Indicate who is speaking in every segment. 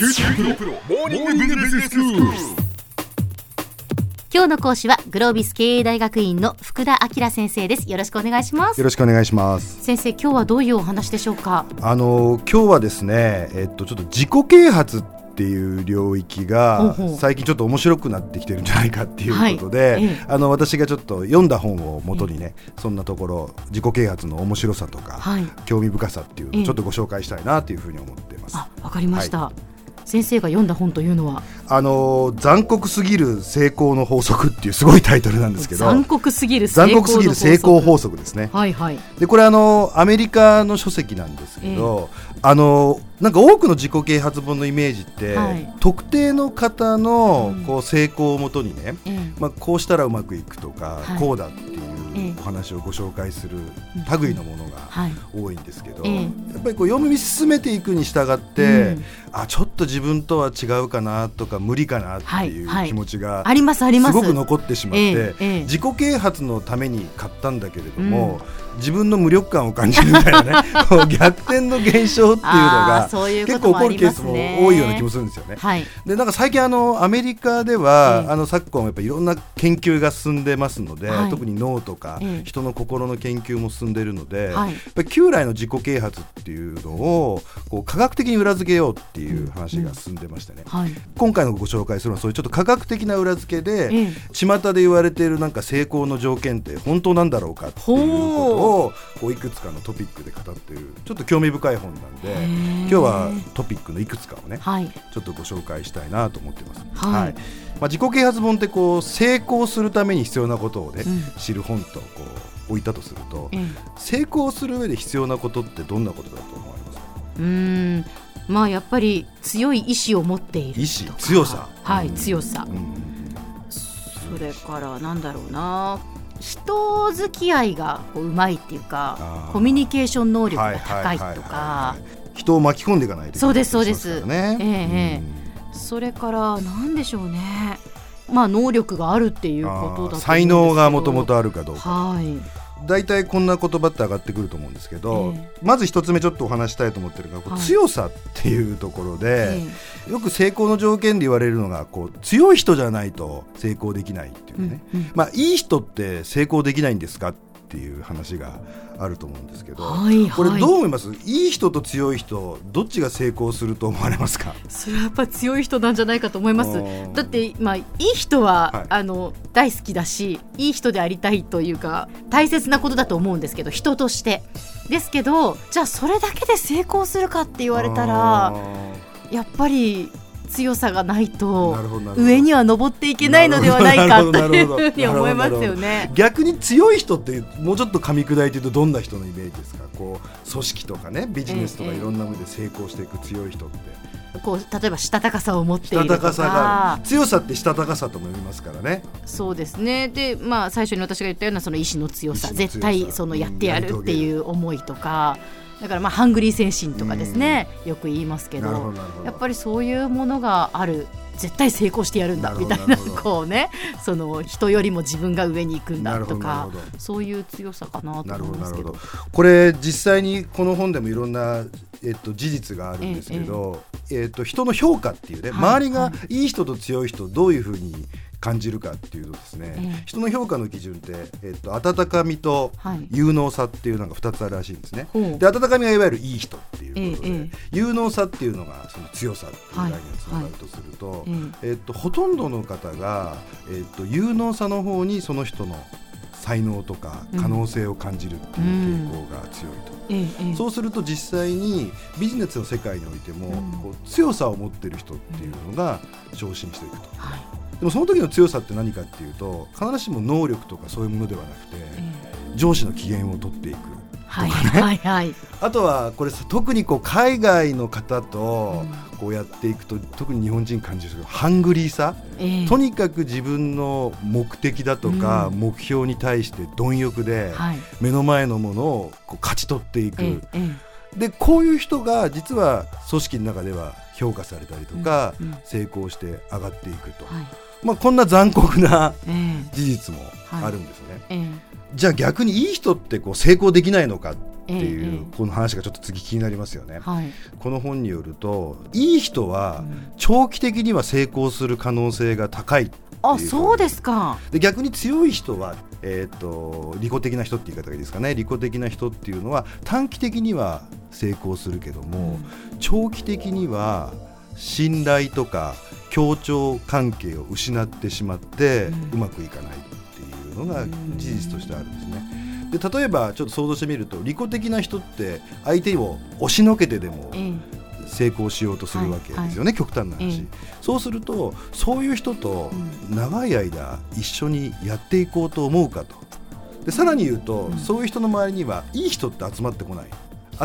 Speaker 1: 九州プロモーニングビジネススクール。
Speaker 2: 今日の講師はグロービス経営大学院の福田明先生です。よろしくお願いします。
Speaker 3: よろしくお願いします。
Speaker 2: 先生今日はどういうお話でしょうか？
Speaker 3: あの今日はですね、えっとちょっと自己啓発っていう領域が最近ちょっと面白くなってきてるんじゃないかっていうことで、
Speaker 2: はい。ええ。
Speaker 3: あの私がちょっと読んだ本を元にね、そんなところ自己啓発の面白さとか、
Speaker 2: はい。
Speaker 3: 興味深さっていうの
Speaker 2: ええ
Speaker 3: をちょっとご紹介したいなというふうに思っています。
Speaker 2: あわかりました、先生が読んだ本というのは？
Speaker 3: あの残酷すぎる成功の法則っていうすごいタイトルなんですけど。
Speaker 2: 残酷すぎる成
Speaker 3: 残酷すぎる成功法則ですね。
Speaker 2: はいはい。
Speaker 3: でこれあのアメリカの書籍なんですけど、あのなんか多くの自己啓発本のイメージって、
Speaker 2: はい。
Speaker 3: 特定の方の
Speaker 2: うん。
Speaker 3: こう成功をもとにね、
Speaker 2: ええ。
Speaker 3: まあ、こうしたらうまくいくとか、
Speaker 2: はい。
Speaker 3: こうだお話をご紹介する
Speaker 2: うん。
Speaker 3: 類のものが
Speaker 2: はい。
Speaker 3: 多いんですけど、
Speaker 2: ええ。
Speaker 3: やっぱりこう読み進めていくに従って、
Speaker 2: うん。
Speaker 3: あちょっと自分とは違うかなとか無理かなっていう気持ちが
Speaker 2: ありますあります。
Speaker 3: すごく残ってしまって、自己啓発のために買ったんだけれども、自分の無力感を感じるみたいなね 逆転の現象っていうの
Speaker 2: あ
Speaker 3: が結構起こるケースも多いような気もするんですよね。
Speaker 2: はい。
Speaker 3: でなんか最近あのアメリカでは、
Speaker 2: ええ。
Speaker 3: あの昨今やっぱりいろんな研究が進んでますので、
Speaker 2: はい。
Speaker 3: 特に脳とか、
Speaker 2: ええ。
Speaker 3: 人の心の研究も進んでいるので、
Speaker 2: はい。
Speaker 3: やっぱり旧来の自己啓発っていうのをこう科学的に裏付けようっていう話が進んでましてね、
Speaker 2: はい。
Speaker 3: 今回のご紹介するのはそういうちょっと科学的な裏付けで、
Speaker 2: ええ。
Speaker 3: 巷で言われているなんか成功の条件って本当なんだろうかっていうことをこういくつかのトピックで語っているちょっと興味深い本なんで今日はトピックのいくつかをね
Speaker 2: はい。
Speaker 3: ちょっとご紹介したいなと思ってます。
Speaker 2: はい。
Speaker 3: まあ、自己啓発本ってこう成功するために必要なことをね、
Speaker 2: うん。
Speaker 3: 知る本とこう置いたとすると、
Speaker 2: ええ。
Speaker 3: 成功する上で必要なことってどんなことだと思われますか？
Speaker 2: うーん。まあやっぱり強い意志を持っている
Speaker 3: 意志強さ。
Speaker 2: はい、
Speaker 3: うん。
Speaker 2: 強さ。
Speaker 3: うん。
Speaker 2: それからなんだろうな人付き合いがこううまいっていうかコミュニケーション能力
Speaker 3: はい
Speaker 2: が高いとか
Speaker 3: はい。人を巻き込んでいかないといけない
Speaker 2: そうですそうです。
Speaker 3: ね。
Speaker 2: ええええ。それからなんでしょうね。まあ能力があるっていう
Speaker 3: うん
Speaker 2: ことだ
Speaker 3: 才能がもともとあるかどうか。
Speaker 2: はい
Speaker 3: 大体こんな言葉って上がってくると思うんですけど、
Speaker 2: え
Speaker 3: まず一つ目ちょっとお話したいと思ってるのが、こう
Speaker 2: はい。
Speaker 3: 強さっていうところで、
Speaker 2: え
Speaker 3: よく成功の条件で言われるのがこう強い人じゃないと成功できないっていうね、
Speaker 2: うんうん。
Speaker 3: まあいい人って成功できないんですかっていう話があると思うんですけど、
Speaker 2: はいはい。
Speaker 3: これどう思います？いい人と強い人どっちが成功すると思われますか？
Speaker 2: それはやっぱ強い人なんじゃないかと思います。だってまあいい人は、
Speaker 3: はい。
Speaker 2: あの大好きだしいい人でありたいというか大切なことだと思うんですけど人として。ですけどじゃあそれだけで成功するかって言われたら
Speaker 3: あ
Speaker 2: やっぱり強さがないと上には登っていけないのではないかというふうに思いますよね。
Speaker 3: 逆に強い人ってもうちょっと噛み砕いて言うとどんな人のイメージですか？こう組織とかねビジネスとか
Speaker 2: ええ。
Speaker 3: いろんなもので成功していく強い人って
Speaker 2: こう例えばしたたかさを持っていると
Speaker 3: たかさ強さってしたたかさとも言いますからね。
Speaker 2: そうですね。でまあ最初に私が言ったようなその意志の強さ。絶対そのやってやるっていう思いとか。だからまあハングリー精神とかですね。よく言いますけど。やっぱりそういうものがある。絶対成功してやるんだ。みたいなこうね。その人よりも自分が上に行くんだとか。そういう強さかなと思いますけ
Speaker 3: ど。これ実際にこの本でもいろんな、えっと、事実があるんですけど、えっと、人の評価っていうね、
Speaker 2: はい
Speaker 3: 周りがい。い人と強い人どういうふうに感じるかっていうとですね、
Speaker 2: ええ。
Speaker 3: 人の評価の基準って、えっと、温かみと
Speaker 2: はい。
Speaker 3: 有能さっていうのが2つあるらしいんですね。で温かみがいわゆるいい人っていうことで、有能さっていうのがその強さっていう概念につながるとすると、
Speaker 2: え
Speaker 3: えっと、ほとんどの方が、えっと、有能さの方にその人の才能とか可能性を感じるっていう傾向が強いと。
Speaker 2: ええええ。
Speaker 3: そうすると実際にビジネスの世界においても、
Speaker 2: うん。
Speaker 3: こう強さを持ってる人っていうのが昇進していくと。
Speaker 2: はい。
Speaker 3: でもその時の強さって何かっていうと必ずしも能力とかそういうものではなくて、
Speaker 2: え
Speaker 3: 上司の機嫌を取っていく
Speaker 2: はい。はいはい。
Speaker 3: あとはこれさ特にこう海外の方とこうやっていくと特に日本人感じるハングリーさ、
Speaker 2: ええ。
Speaker 3: とにかく自分の目的だとか
Speaker 2: うん。
Speaker 3: 目標に対して貪欲で
Speaker 2: はい。
Speaker 3: 目の前のものをこう勝ち取っていく、
Speaker 2: えええ
Speaker 3: でこういう人が実は組織の中では評価されたりとか、
Speaker 2: うんうん。
Speaker 3: 成功して上がっていくと、
Speaker 2: えはい。
Speaker 3: まあ、こんな残酷な
Speaker 2: ええ。
Speaker 3: 事実もあるんですね、
Speaker 2: ええ。
Speaker 3: じゃあ逆にいい人ってこう成功できないのかっっていう、
Speaker 2: ええ
Speaker 3: この話がちょっと次気になりますよね。
Speaker 2: はい。
Speaker 3: この本によるといい人は長期的には成功する可能性が高い
Speaker 2: あそうですか。
Speaker 3: で逆に強い人は、えー、と利己的な人って言い方がいいですかね。利己的な人っていうのは短期的には成功するけども、長期的には信頼とか協調関係を失ってしまって、う
Speaker 2: うん
Speaker 3: まくいかないっていうのが事実としてあるんですね。で例えばちょっと想像してみると利己的な人って相手を押しのけてでも
Speaker 2: ええ。
Speaker 3: 成功しようとするわけですよね、極端な話、
Speaker 2: ええ。
Speaker 3: そうするとそういう人と長い間一緒にやっていこうと思うかと。でさらに言うと、
Speaker 2: うん。
Speaker 3: そういう人の周りにはいい人って集まってこない。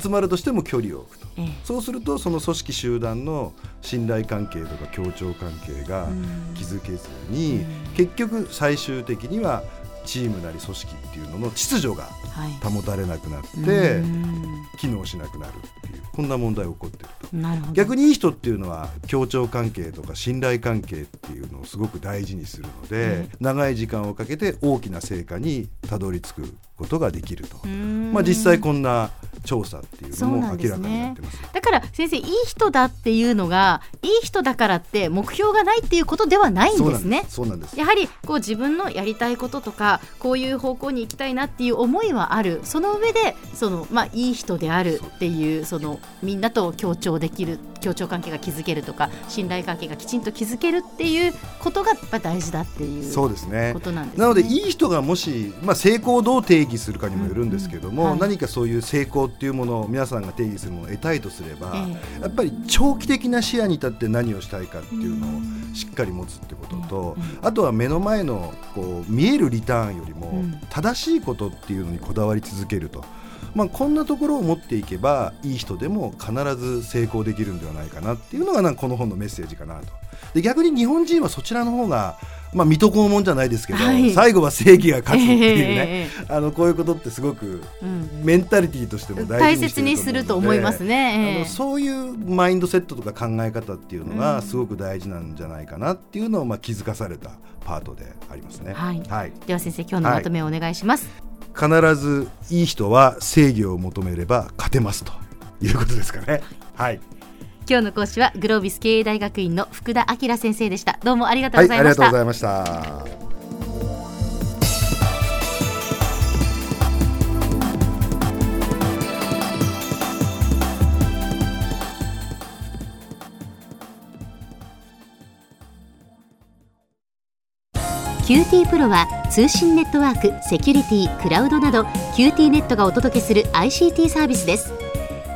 Speaker 3: 集まるとしても距離を置くと。
Speaker 2: ええ。
Speaker 3: そうするとその組織集団の信頼関係とか協調関係が築けずに、
Speaker 2: うん。
Speaker 3: 結局最終的にはチームなり組織っていうのの秩序が
Speaker 2: はい。
Speaker 3: 保たれなくなって、
Speaker 2: うん。
Speaker 3: 機能しなくなるっていうこんな問題が起こってると。逆にいい人っていうのは協調関係とか信頼関係っていうのをすごく大事にするので、長い時間をかけて大きな成果にたどり着くことができると、
Speaker 2: うん。
Speaker 3: まあ、実際こんな調査っていうのも明らかになってます。
Speaker 2: だから先生いい人だっていうのがいい人だからって目標がないっていうことではないんですね。
Speaker 3: そうなんです。
Speaker 2: やはりこう自分のやりたいこととかこういう方向に行きたいなっていう思いはある。その上でその、まあ、いい人であるっていうそのみんなと協調できる協調関係が築けるとか信頼関係がきちんと築けるっていうことがやっぱ大事だっていう
Speaker 3: そうですね。
Speaker 2: ことなんですね。
Speaker 3: なのでいい人がもし、まあ、成功をどう定義するかにもよるんですけども、
Speaker 2: うんうんはい。
Speaker 3: 何かそういう成功っていうものを皆さんが定義するものを得たいとすれば、
Speaker 2: え
Speaker 3: やっぱり長期的な視野に立って何をしたいかっていうのをしっかり持つってことと、
Speaker 2: うん。
Speaker 3: あとは目の前のこう見えるリターンよりも
Speaker 2: うん。
Speaker 3: 正しいことっていうのにこだわり続けると。まあ、こんなところを持っていけばいい人でも必ず成功できるんではないかなっていうのがなんかこの本のメッセージかなと。で逆に日本人はそちらの方が、まあ、水戸黄門じゃないですけど、
Speaker 2: はい。
Speaker 3: 最後は正義が勝つっていうね、
Speaker 2: ええ
Speaker 3: あのこういうことってすごく
Speaker 2: うん
Speaker 3: メンタリティーとしても
Speaker 2: 大
Speaker 3: 大事にして
Speaker 2: 切にすると思います
Speaker 3: ね。
Speaker 2: ね。ええ。
Speaker 3: あのそういうマインドセットとか考え方っていうの
Speaker 2: うん。
Speaker 3: がすごく大事なんじゃないかなっていうのをまあ気づかされたパートでありますね。
Speaker 2: はい。
Speaker 3: はい、
Speaker 2: では先生今日のまとめをお願いします。
Speaker 3: 必ずいい人は正義を求めれば勝てますということですかね。はい、
Speaker 2: 今日の講師はグロービス経営大学院の福田明先生でした。どうもありがとう
Speaker 3: はい、あり
Speaker 2: ございました。
Speaker 3: がとうございました。
Speaker 4: QTPro は通信ネットワーク、セキュリティ、クラウドなど QT ネットがお届けする ICT サービスです